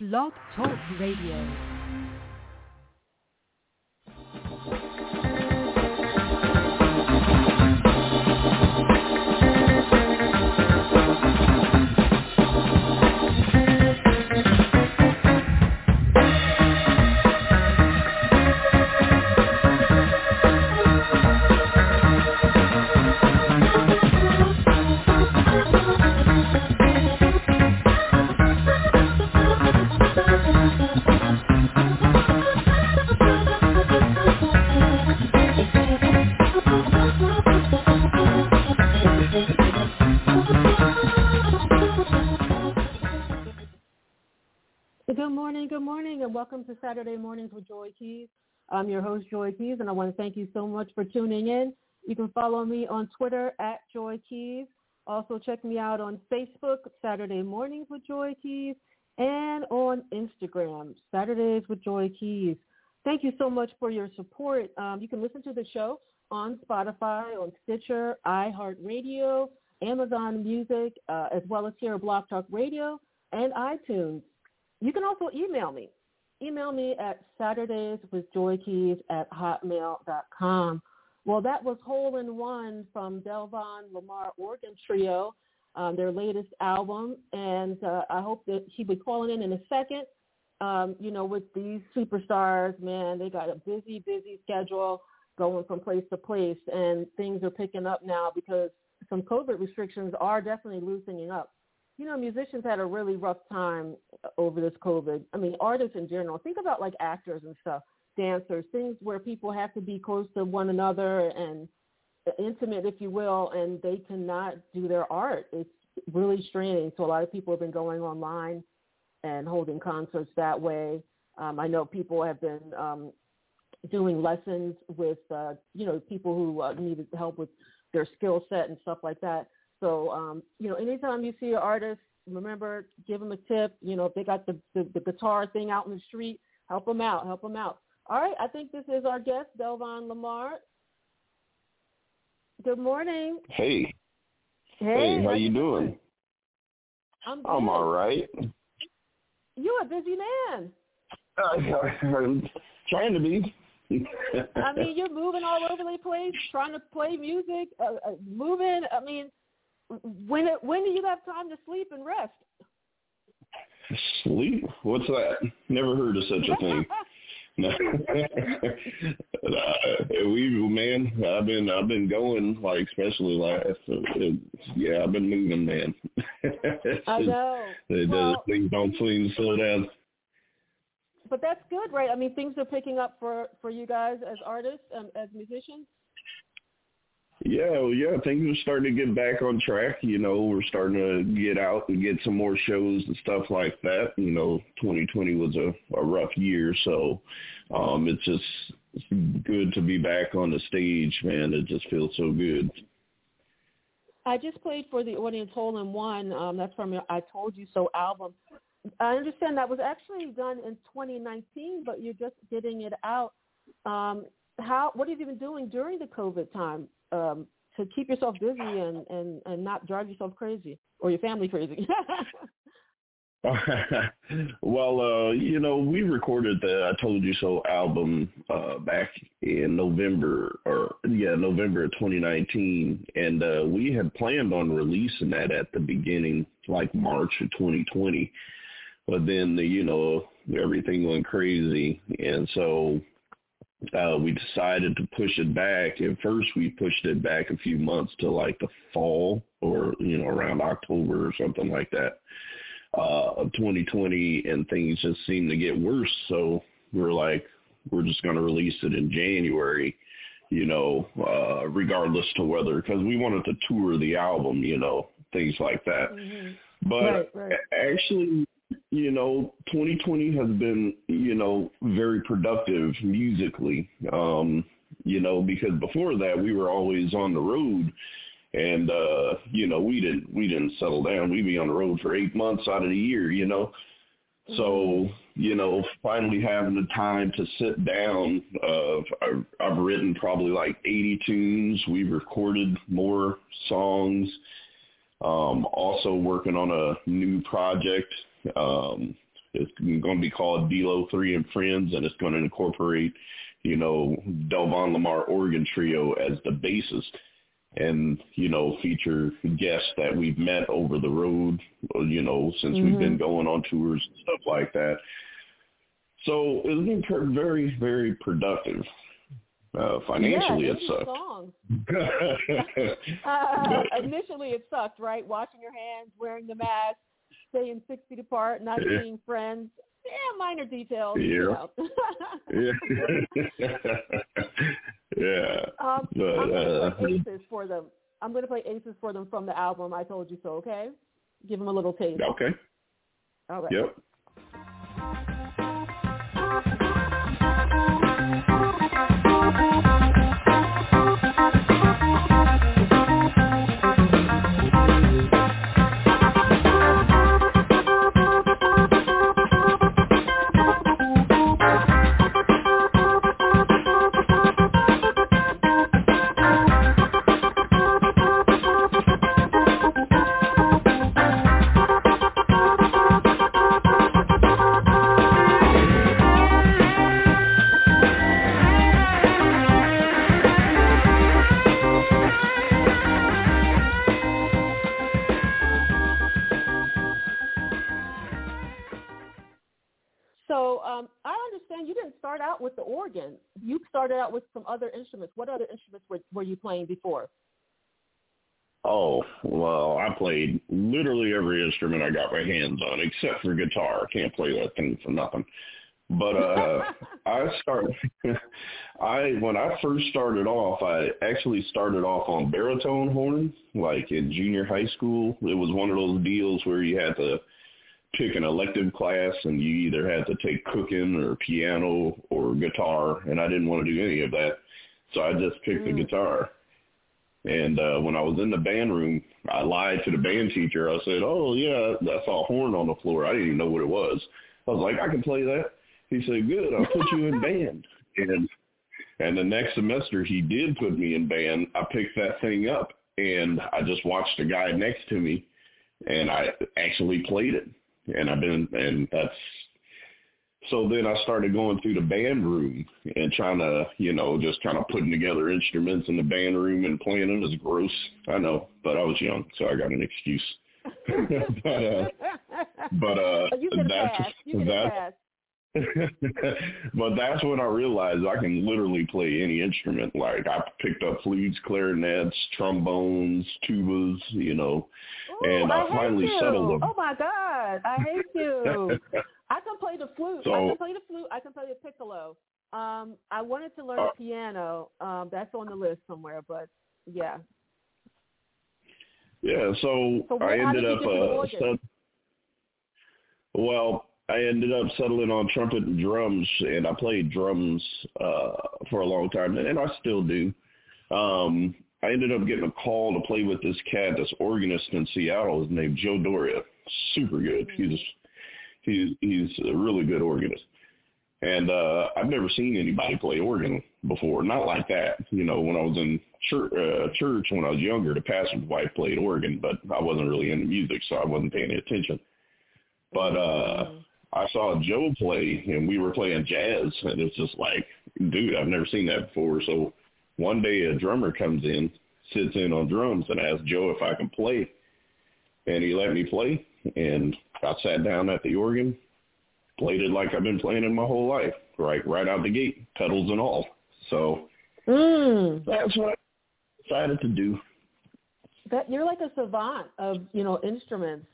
Blog Talk Radio. And welcome to Saturday Mornings with Joy Keys. I'm your host, Joy Keys, and I want to thank you so much for tuning in. You can follow me on Twitter at Joy Keys. Also, check me out on Facebook, Saturday Mornings with Joy Keys, and on Instagram, Saturdays with Joy Keys. Thank you so much for your support. Um, you can listen to the show on Spotify, on Stitcher, iHeartRadio, Amazon Music, uh, as well as here at Blog Talk Radio and iTunes. You can also email me. Email me at saturdayswithjoykeys at hotmail.com. Well, that was Hole in One from Delvon Lamarr Organ Trio, um, their latest album. And uh, I hope that he'll be calling in in a second. Um, you know, with these superstars, man, they got a busy, busy schedule going from place to place. And things are picking up now because some COVID restrictions are definitely loosening up you know, musicians had a really rough time over this COVID. I mean, artists in general. Think about like actors and stuff, dancers, things where people have to be close to one another and intimate, if you will, and they cannot do their art. It's really straining. So a lot of people have been going online and holding concerts that way. Um, I know people have been um, doing lessons with, uh, you know, people who uh, needed help with their skill set and stuff like that. So, um, you know, anytime you see an artist, remember, give them a tip. You know, if they got the, the, the guitar thing out in the street, help them out, help them out. All right, I think this is our guest, Delvon Lamarr. Good morning. Hey. Hey, hey how, you doing? doing? I'm, I'm all right. You're a busy man. Uh, I'm trying to be. I mean, you're moving all over the place, trying to play music, uh, uh, moving. I mean, when when do you have time to sleep and rest? Sleep? What's that? Never heard of such a thing. uh, we man, I've been I've been going like especially last. Uh, yeah, I've been moving, man. I know. It well, things don't seem to slow down. But that's good, right? I mean, things are picking up for for you guys as artists, um, as musicians. Yeah, well, yeah, things are starting to get back on track. You know, we're starting to get out and get some more shows and stuff like that. You know, 2020 was a, a rough year, so um, it's just it's good to be back on the stage, man. It just feels so good. I just played for the audience Hole in One. Um, that's from your I Told You So album. I understand that was actually done in 2019, but you're just getting it out. Um, how? What have you been doing during the COVID time? Um, to keep yourself busy and, and, and not drive yourself crazy or your family crazy? well, uh, you know, we recorded the I Told You So album uh, back in November or yeah, November of 2019 and uh, we had planned on releasing that at the beginning like March of 2020. But then, the, you know, everything went crazy and so uh, we decided to push it back. At first, we pushed it back a few months to like the fall or, you know, around October or something like that uh, of 2020, and things just seemed to get worse. So we are like, we're just going to release it in January, you know, uh, regardless to whether, because we wanted to tour the album, you know, things like that. Mm-hmm. But right, right. actually, you know, 2020 has been, you know, very productive musically. Um, you know, because before that we were always on the road and uh, you know, we didn't we didn't settle down. We'd be on the road for eight months out of the year, you know. So, Mm-hmm. you know, finally having the time to sit down, uh, I've, I've written probably like 80 tunes. We've recorded more songs. Um, also working on a new project. Um, it's going to be called Dilo Three and Friends, and it's going to incorporate, you know, Delvon Lamarr Organ Trio as the bassist and you know feature guests that we've met over the road you know since Mhm. we've been going on tours and stuff like that so it's been very very productive uh financially yeah, it sucked. Uh, initially, it sucked, right? Washing your hands, wearing the mask, staying six feet apart, not Yeah. seeing friends. Yeah, minor details. Yeah. You know. yeah yeah um, But, I'm going to uh, play aces for them. I'm going to play aces for them from the album I Told You So, okay? Give them a little taste. okay All right. yep instruments. What other instruments were, were you playing before? Oh, well, I played literally every instrument I got my hands on, except for guitar. I can't play that thing for nothing. But uh I started I when I first started off, I actually started off on baritone horn, like in junior high school. It was one of those deals where you had to pick an elective class and you either had to take cooking or piano or guitar and I didn't want to do any of that. So I just picked the Mm. guitar. And uh when I was in the band room, I lied to the band teacher. I said, "Oh yeah, I saw a horn on the floor. I didn't even know what it was." I was like, "I can play that." He said, "Good. I'll put you in band." And and the next semester he did put me in band. I picked that thing up and I just watched the guy next to me and I actually played it. And I've been and that's so then I started going through the band room and trying to, you know, just kind of putting together instruments in the band room and playing them is gross. I know, but I was young, so I got an excuse. but uh but uh that's pass. You get a that's but that's when I realized I can literally play any instrument. Like I picked up flutes, clarinets, trombones, tubas, you know, Ooh, and I hate finally settled them. Oh my God, I hate you. I can play the flute. I can play the flute. I can play the piccolo. Um, I wanted to learn Uh, the piano. Um, that's on the list somewhere, but yeah. Yeah, so, So I ended up get to the uh, well, I ended up settling on trumpet and drums, and I played drums uh, for a long time, and I still do. Um, I ended up getting a call to play with this cat, this organist in Seattle, his named Joe Doria. Super good. Mm-hmm. He's he's he's a really good organist. And uh I've never seen anybody play organ before, not like that. You know, when I was in church, uh, church when I was younger, the pastor's wife played organ, but I wasn't really into music, so I wasn't paying any attention. But uh. I saw Joe play, and we were playing jazz, and it's just like, dude, I've never seen that before. So one day a drummer comes in, sits in on drums, and asks Joe if I can play, and he let me play, and I sat down at the organ, played it like I've been playing it my whole life, right, right out the gate, pedals and all. So Mm. that's what I decided to do. That you're like a savant of you know instruments.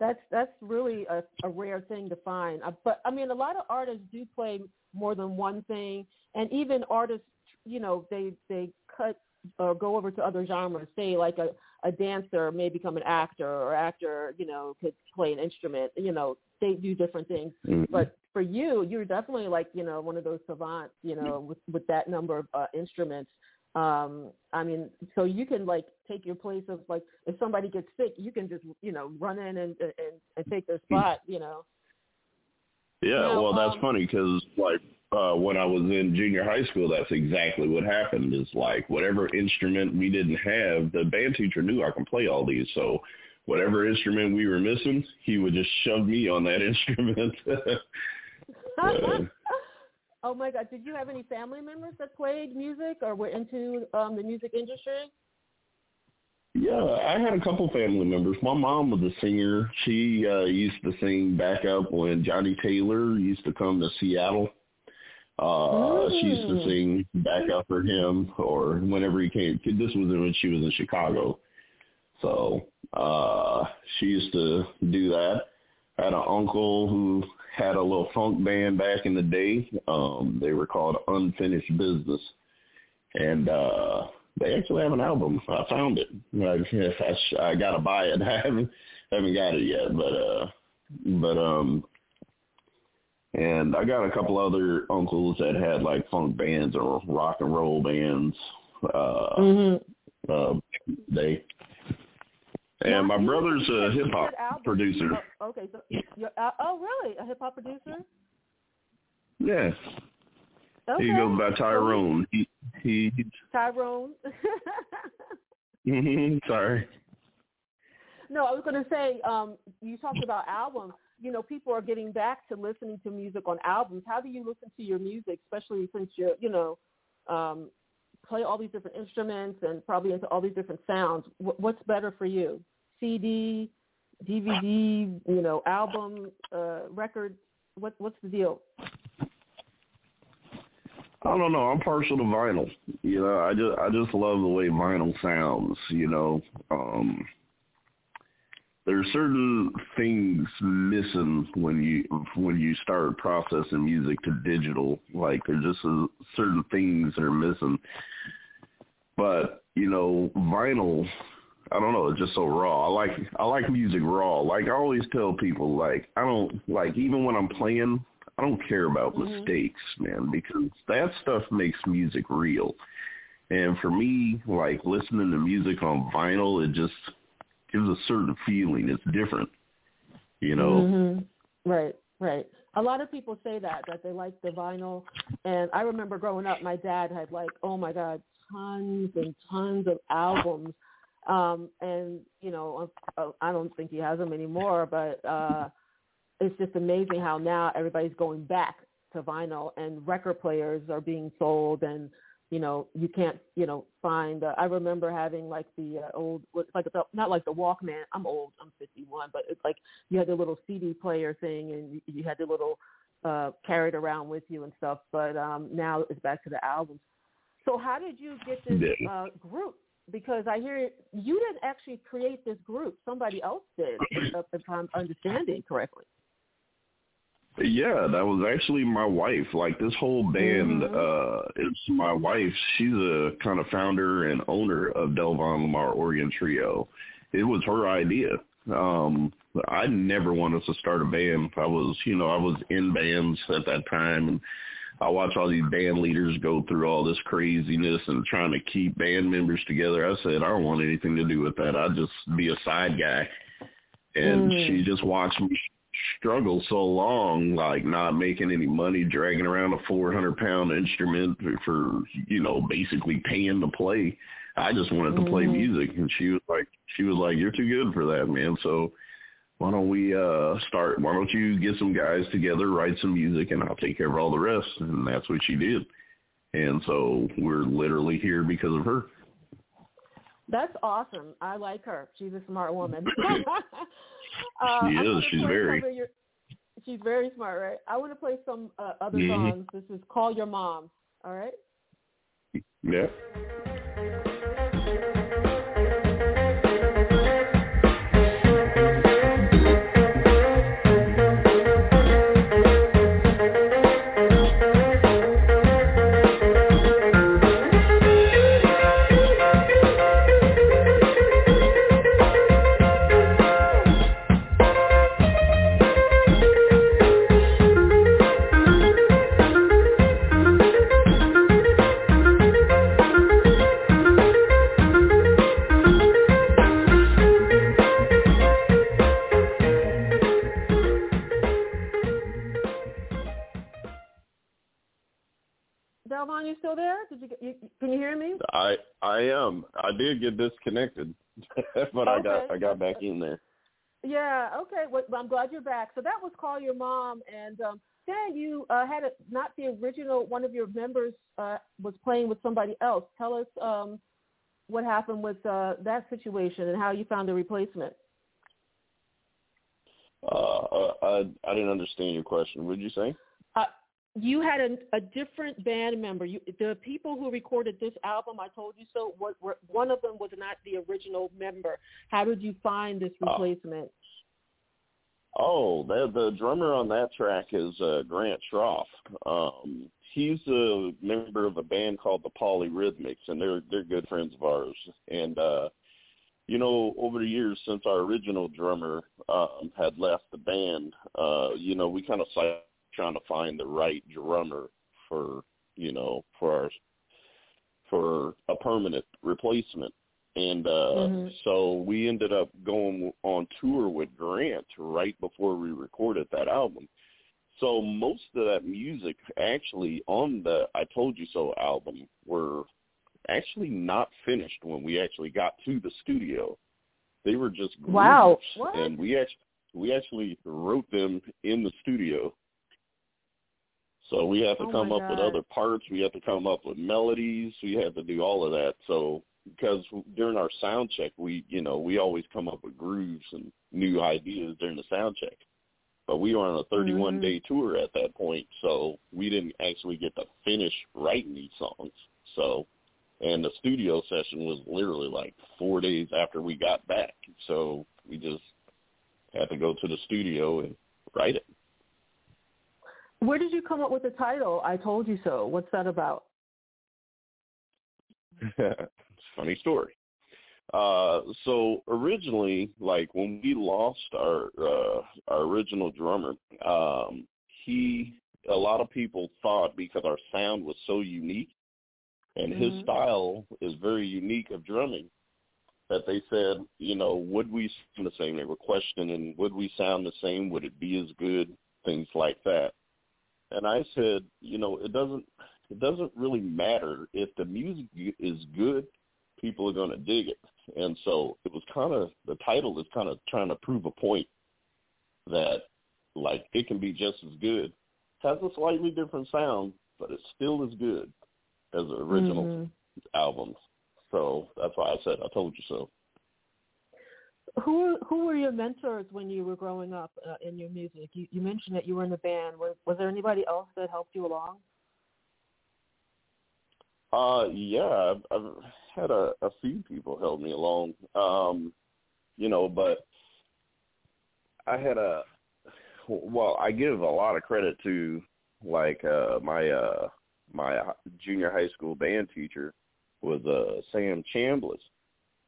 That's that's really a, a rare thing to find. Uh, but I mean, a lot of artists do play more than one thing, and even artists, you know, they they cut or go over to other genres. Say like a a dancer may become an actor, or actor, you know, could play an instrument. You know, they do different things. Mm-hmm. But for you, you're definitely like you know one of those savants. You know, with with that number of uh, instruments. Um, I mean, so you can like take your place of like if somebody gets sick, you can just you know run in and and, and take their spot. You know. Yeah, well, that's um, funny because like uh, when I was in junior high school, that's exactly what happened. Is like whatever instrument we didn't have, the band teacher knew I can play all these. So whatever instrument we were missing, he would just shove me on that instrument. Uh, oh my God! Did you have any family members that played music or were into um, the music industry? yeah, I had a couple family members. My mom was a singer. She uh, used to sing backup when Johnnie Taylor used to come to Seattle. Uh, she used to sing backup for him, or whenever he came. This was when she was in Chicago, so uh, she used to do that. I had an uncle who had a little funk band back in the day. Um, they were called Unfinished Business, and uh, they actually have an album. I found it. I, if I, sh- I gotta buy it. I haven't haven't got it yet, but uh, but um, and I got a couple other uncles that had like funk bands or rock and roll bands. Uh, Mm-hmm. uh, they and my brother's a hip hop producer. Oh, okay, so you're, uh, oh really? A hip hop producer? Yeah, Okay. he goes by Tyrone. He he. Tyrone. sorry. no, I was going to say, um, you talked about albums. You know, people are getting back to listening to music on albums. How do you listen to your music, especially since you're, you know, um, play all these different instruments and probably into all these different sounds? Wh- what's better for you? CD, DVD, you know, album, uh, record? What, what's the deal? I don't know. I'm partial to vinyl. You know, I just I just love the way vinyl sounds. You know, um, there's certain things missing when you when you start processing music to digital. Like there's just a, certain things that are missing. But you know, vinyl. I don't know. It's just so raw. I like I like music raw. Like I always tell people, like I don't like even when I'm playing. I don't care about Mhm. mistakes, man, because that stuff makes music real. And for me, like listening to music on vinyl, it just gives a certain feeling. It's different, you know. hmm Right, right. A lot of people say that that they like the vinyl, and I remember growing up, my dad had like, oh my god, tons and tons of albums, um, and you know, I don't think he has them anymore, but uh, it's just amazing how now everybody's going back to vinyl, and record players are being sold, and you know, you can't, you know, find. Uh, I remember having like the uh, old, like the, not like the Walkman. I'm old. I'm 51, but it's like you had the little CD player thing, and you, you had the little uh carried around with you and stuff. But um now it's back to the albums. So how did you get this uh group? Because I hear you didn't actually create this group. Somebody else did, if I'm understanding correctly. Yeah, that was actually my wife. Like this whole band, Mhm. uh, it's my wife. She's a kind of founder and owner of Delvon Lamarr Organ Trio. It was her idea. Um, I never wanted to start a band. I was, you know, I was in bands at that time and I watch all these band leaders go through all this craziness and trying to keep band members together. I said, I don't want anything to do with that. I'd just be a side guy. And Mm. she just watched me struggle so long, like not making any money, dragging around a 400 pound instrument for, you know, basically paying to play. I just wanted to play Mhm. music. And she was like, she was like, you're too good for that, man. So why don't we uh start why don't you get some guys together write some music and i'll take care of all the rest and that's what she did and so we're literally here because of her That's awesome. I like her. She's a smart woman. uh, She is. She's very. your- she's very smart, right? I want to play some uh, other Mhm. songs. This is "Call Your Mom." All right. yeah Delvon, you still there? Did you, you can you hear me? I I am. I did get disconnected, but okay. I got I got back in there. Yeah. Okay. Well, I'm glad you're back. So that was call your mom, and um, then you uh, had a, not the original. One of your members uh, was playing with somebody else. Tell us um, what happened with uh, that situation and how you found a replacement. Uh, uh I I didn't understand your question. What did you say? You had a, a different band member. You, the people who recorded this album, I told you so. Were, one of them was not the original member. How did you find this oh. replacement? Oh, the the drummer on that track is uh, Grant Schroff. Um, he's a member of a band called the Polyrhythmics, and they're they're good friends of ours. And uh, you know, over the years since our original drummer um, had left the band, uh, you know, we kind of started trying to find the right drummer for you know for our for a permanent replacement. And uh mm-hmm. so we ended up going on tour with Grant right before we recorded that album. So most of that music actually on the I Told You So album were actually not finished when we actually got to the studio. They were just wow. and we actually we actually wrote them in the studio. So we have to oh come up God. with other parts. We have to come up with melodies. We have to do all of that. So because during our sound check, we you know we always come up with grooves and new ideas during the sound check. But we were on a 31 mm-hmm. day tour at that point, so we didn't actually get to finish writing these songs. So, and the studio session was literally like four days after we got back. So we just had to go to the studio and write it. Where did you come up with the title? I told you so. What's that about? funny story. Uh, so originally, like when we lost our uh, our original drummer, um, he a lot of people thought because our sound was so unique and mm-hmm. his style is very unique of drumming that they said, you know, would we sound the same? They were questioning, would we sound the same? Would it be as good? Things like that. And I said, you know, it doesn't it doesn't really matter if the music is good people are going to dig it. And so it was kind of the title is kind of trying to prove a point that like it can be just as good. Has a slightly different sound, but it's still as good as the original mm-hmm. albums. So that's why I said I told you so. Who who were your mentors when you were growing up uh, in your music? You, you mentioned that you were in a band. Was, was there anybody else that helped you along? Uh, yeah, I've, I've had a, a few people help me along. Um, you know, but I had a well, I give a lot of credit to like uh my uh my junior high school band teacher was uh Sam Chambliss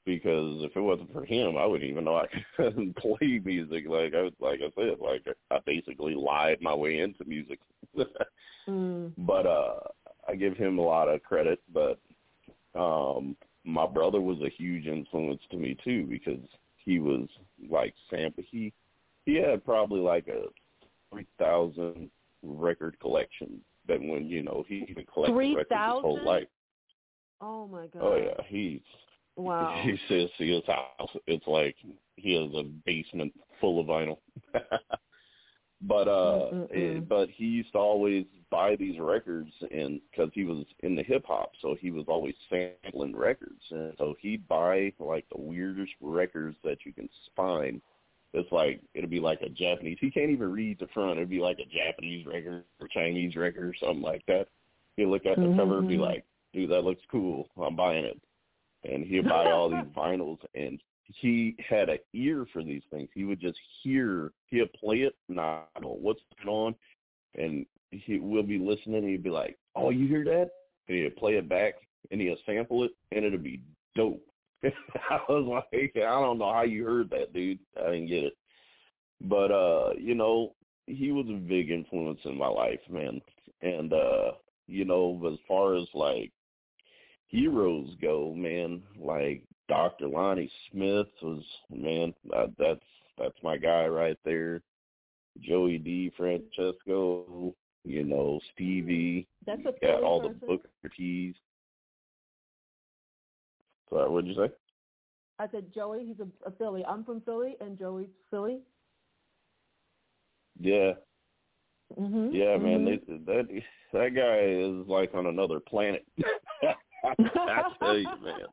because if it wasn't for him I wouldn't even know I could play music like I was, like I said like I basically lied my way into music. mm. But uh I give him a lot of credit, but um my brother was a huge influence to me too because he was like sample he he had probably like a three thousand record collection that when you know he even collected 3, records 000? his whole life. Oh my god. Oh yeah, he's wow. He says his house it's like he has a basement full of vinyl. but uh it, but he used to always buy these records and because he was in the hip hop so he was always sampling records and so he'd buy like the weirdest records that you can find it's like it'd be like a japanese he can't even read the front it'd be like a japanese record or chinese record or something like that he'd look at the mm-hmm. cover and be like dude that looks cool i'm buying it and he'd buy all these vinyls and he had an ear for these things. He would just hear, he'd play it, not know what's going on, and he will be listening. And he'd be like, "Oh, you hear that?" And he'd play it back, and he'd sample it, and it'd be dope. I was like, I don't know how you heard that, dude. I didn't get it, but uh, you know, he was a big influence in my life, man. And uh, you know, as far as like heroes go, man, like Dr. Lonnie Smith was man, uh, that's that's my guy right there. Joey DeFrancesco, You know, Stevie. That's a got all person. the Booker T's. Sorry, what'd you say? I said Joey. He's a, a Philly. I'm from Philly, and Joey's Philly. Yeah. Mm-hmm. Yeah, mm-hmm. man, they, that that guy is like on another planet. I tell you, man,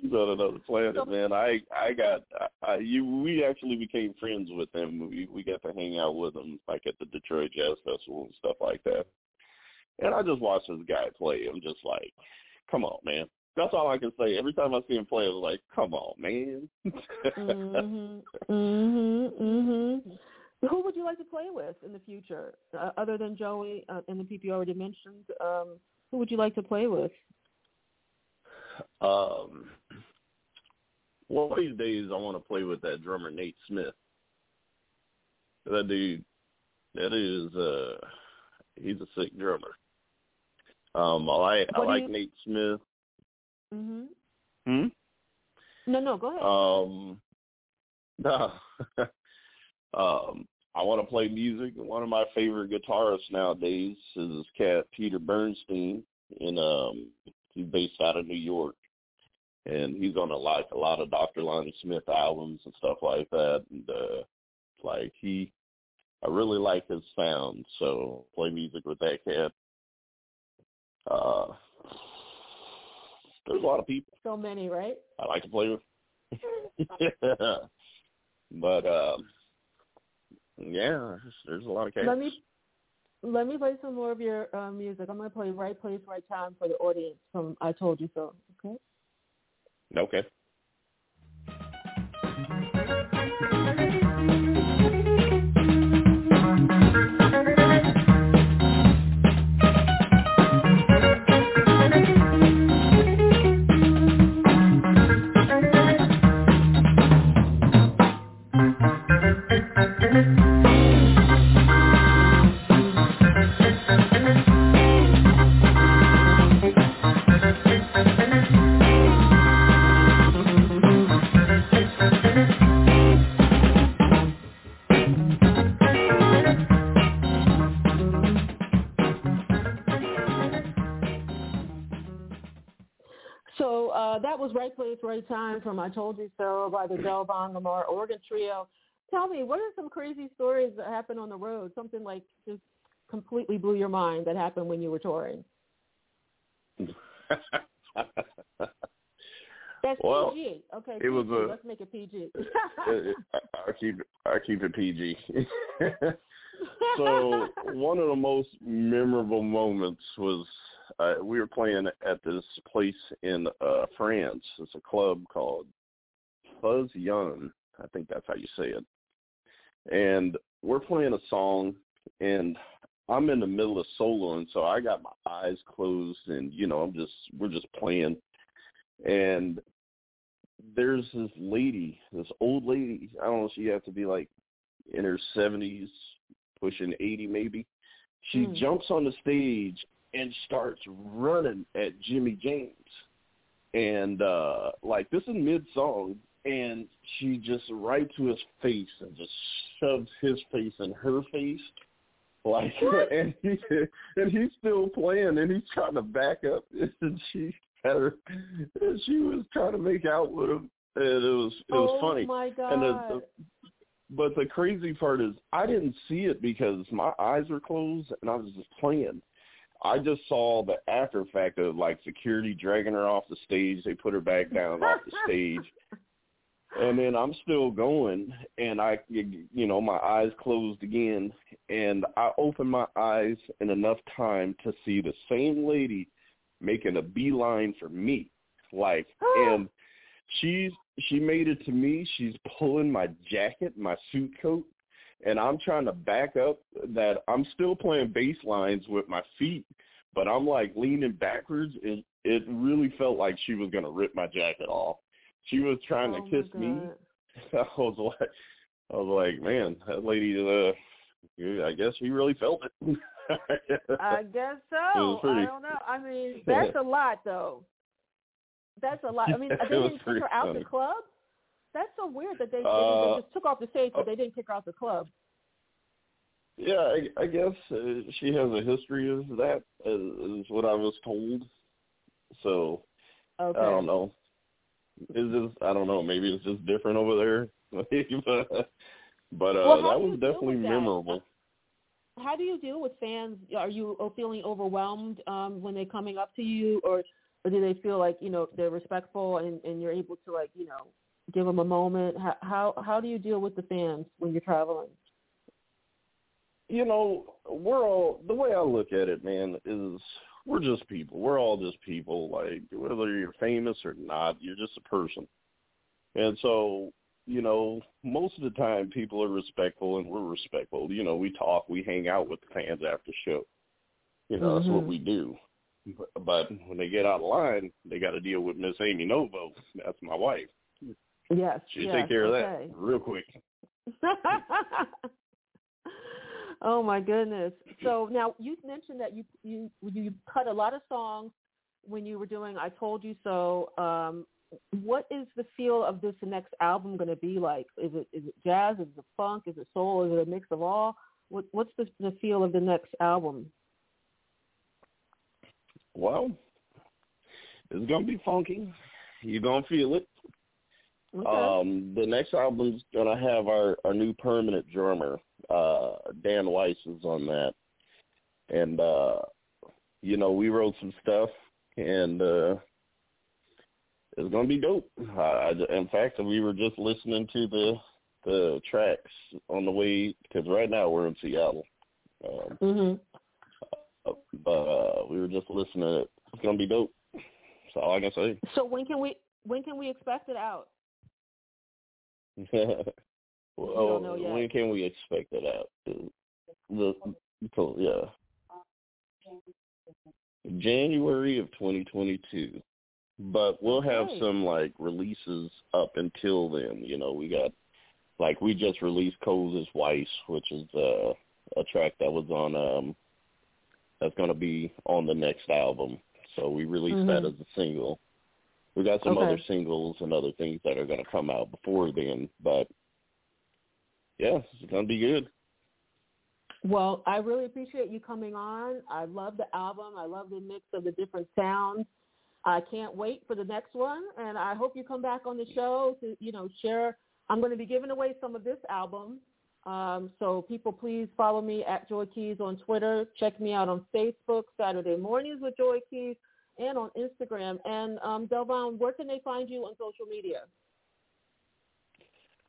he's on another planet, man. I I got I, you. We actually became friends with him. We we got to hang out with him like at the Detroit Jazz Festival and stuff like that. And I just watched this guy play. I'm just like, come on, man. That's all I can say. Every time I see him play, I'm like, come on, man. mhm. Mhm. Mhm. Who would you like to play with in the future, uh, other than Joey uh, and the people you already mentioned? Um, who would you like to play with? Um, one of these days, I want to play with that drummer Nate Smith. That dude, that is, uh, he's a sick drummer. Um, I like I like you... Nate Smith. Mhm. Hmm. No, no, go ahead. Um, no. um, I want to play music. One of my favorite guitarists nowadays is this cat Peter Bernstein, and um, he's based out of New York, and he's on a like a lot of Dr. Lonnie Smith albums and stuff like that. And uh, like he, I really like his sound, so play music with that cat. Uh, there's a lot of people. So many, right? I like to play with. but um, yeah, there's, a lot of cats. Let me let me play some more of your uh, music. I'm going to play "Right Place, Right Time" for the audience from "I Told You So." Okay. Okay. So uh, that was Right Place, Right Time from I Told You So by the Delvon Lamarr Organ Trio. Tell me, what are some crazy stories that happened on the road? Something like just completely blew your mind that happened when you were touring? That's well, PG. Okay, it PG. was a, Let's make it PG. I keep I keep it PG. so one of the most memorable moments was uh, we were playing at this place in uh, France. It's a club called Fuzz'Yon. I think that's how you say it. And we're playing a song, and I'm in the middle of soloing, so I got my eyes closed, and you know, I'm just we're just playing, and there's this lady, this old lady. I don't know. She had to be like in her 70s, pushing 80 maybe. She Hmm. jumps on the stage and starts running at Jimmy James. And uh like this is mid song and she just right to his face and just shoves his face in her face. Like and he and he's still playing and he's trying to back up and she had her and she was trying to make out with him and it was it was oh funny. my God. And the, the but the crazy part is I didn't see it because my eyes were closed and I was just playing. I just saw the after effect of like security dragging her off the stage. They put her back down off the stage. And then I'm still going and I you know, my eyes closed again and I opened my eyes in enough time to see the same lady making a beeline for me. Like and she's she made it to me. She's pulling my jacket, my suit coat, and I'm trying to back up that I'm still playing bass lines with my feet, but I'm like leaning backwards and it really felt like she was gonna rip my jacket off. She was trying oh to kiss me. I was like I was like, man, that lady uh I guess she really felt it. I guess so. I don't know. I mean, that's a lot, though. That's a lot. I mean, they was didn't kick her out funny. the club. That's so weird that they, they, Uh, they just took off the stage, but they didn't kick her out the club. Yeah, I, I guess uh, she has a history of that, is, is what I was told. So Okay. I don't know. It's just I don't know. Maybe it's just different over there. but uh, Well, that was definitely that? memorable. How do you deal with fans? Are you feeling overwhelmed um, when they're coming up to you, or or do they feel like you know they're respectful and, and you're able to like you know give them a moment? How how how do you deal with the fans when you're traveling? You know, we're all the way I look at it, man, is we're just people. We're all just people. Like whether you're famous or not, you're just a person. And so, you know, most of the time people are respectful and we're respectful. You know, we talk, we hang out with the fans after show. You know, that's what Mhm. we do. But, but when they get out of line, they got to deal with Miss Amy Novo. That's my wife. Yes. She yes, take care of okay. that real quick. oh my goodness. So now you mentioned that you you you cut a lot of songs when you were doing I Told You So. Um, what is the feel of this next album going to be like? Is it is it jazz? Is it funk? Is it soul? Is it a mix of all? What what's the the feel of the next album? Well, it's gonna be funky. You're gonna feel it. Okay. Um, the next album's gonna have our our new permanent drummer, uh, Dan Weiss is on that, and uh, you know we wrote some stuff, and uh, it's gonna be dope. I, in fact, we were just listening to the the tracks on the way because right now we're in Seattle. Um, mhm. but uh, we were just listening. It's gonna be dope. That's all I can say. So when can we when can we expect it out? well, know yet. when can we expect it out? The, so, yeah, January of 2022. But we'll have Okay. some like releases up until then. You know, we got like we just released Cold as Weiss, which is uh, a track that was on um that's going to be on the next album. So we released that Mhm. as a single. We got some Okay. other singles and other things that are going to come out before then, but yeah, it's going to be good. Well, I really appreciate you coming on. I love the album. I love the mix of the different sounds. I can't wait for the next one, and I hope you come back on the show to, you know, share. I'm going to be giving away some of this album, um, so people please follow me at Joy Keys on Twitter. Check me out on Facebook, Saturday Mornings with Joy Keys, and on Instagram. And um, Delvon, where can they find you on social media?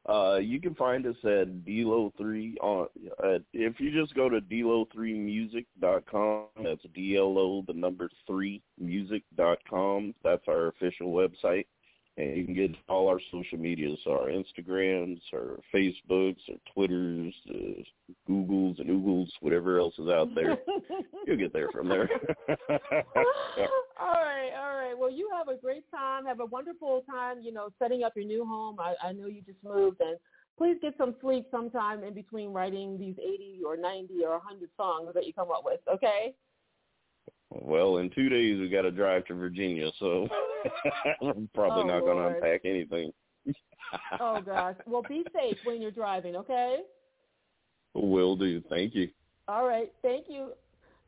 Uh, you can find us at DLO3 on. Uh, if you just go to DLO3music.com, that's D-L-O the number three music.com. That's our official website, and you can get all our social medias, our Instagrams, our Facebooks, our Twitters, uh, Googles and Oogles, whatever else is out there. You'll get there from there. all right, all right. Well, you have a great time. Have a wonderful time, you know, setting up your new home. I, I know you just moved, and please get some sleep sometime in between writing these 80 or 90 or 100 songs that you come up with, okay? well, in two days we got to drive to Virginia, so I'm probably Oh, not going to unpack anything. Oh, gosh. Well, be safe when you're driving, okay? Will do. Thank you. All right. Thank you.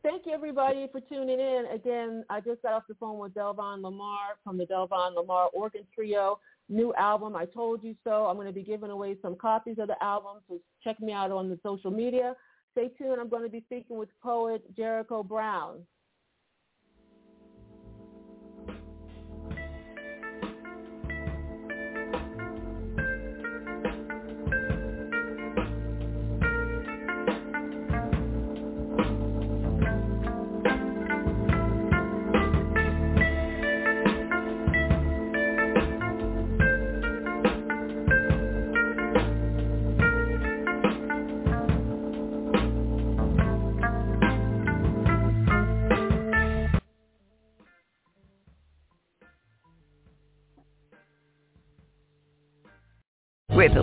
Thank you, everybody, for tuning in. Again, I just got off the phone with Delvon Lamarr from the Delvon Lamarr Organ Trio. New album, I Told You So. I'm going to be giving away some copies of the album, so check me out on the social media. Stay tuned. I'm going to be speaking with poet Jericho Brown.